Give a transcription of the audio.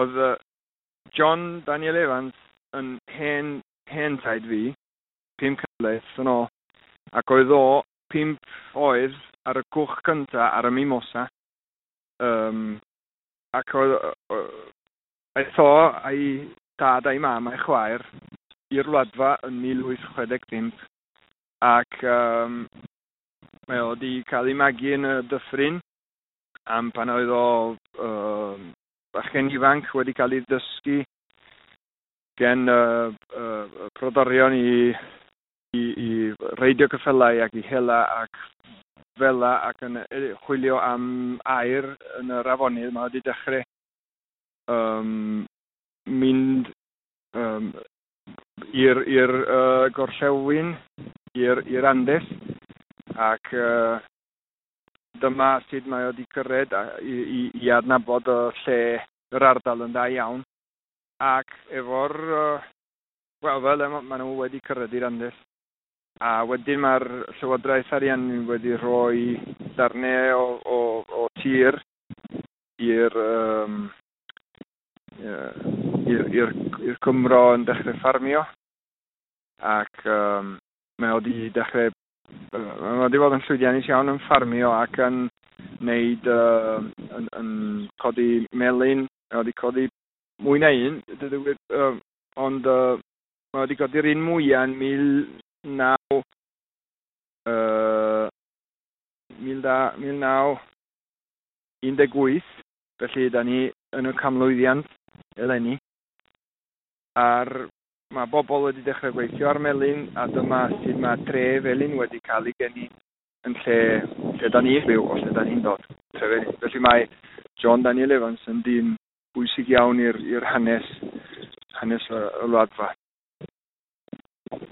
oedd uh, John Daniel Evans yn hen, hen taid fi, pum cyfles yn ôl, ac oedd o pump oedd ar y cwch cynta ar y mimosa, um, ac oedd, aeth o a'i dad a'i mam a'i chwaer i'r wladfa yn 1865 ac um, mae o wedi cael ei magu yn y dyffryn am pan oedd o uh, bachgen ifanc wedi cael ei ddysgu gen uh, uh, prodorion i, i, i reidio cyffelau ac i hela ac fela ac yn chwilio am air yn yr afonydd mae wedi dechrau um, mynd um, i'r uh, gorllewin, i'r Andes ac uh, dyma sut mae o wedi cyrraedd i, i, i adnabod y lle yr ardal yn dda iawn. Ac efo'r, uh, wel fel e, maen nhw wedi cyrraedd i'r andes. A wedyn mae'r Llywodraeth Arian wedi rhoi darnau o, o, o tir i'r um, i'r Cymro yn dechrau ffarmio ac um, mae o wedi dechrau mae wedi bod yn llwyddiannus iawn yn ffarmio ac yn wneud, uh, yn, yn codi melun, mae wedi codi mwy na un, dydw uh, ond uh, mae wedi codi'r un mwyaf yn 1900, uh, 1918, felly da ni yn y camlwyddiant eleni ar Mae bobl wedi dechrau gweithio ar melin a dyma sydd mae tre felin wedi cael ei geni yn lle lle da ni'n byw o lle da ni'n dod. Felly mae John Daniel Evans yn dyn bwysig iawn i'r hanes hanes y, y wladfa.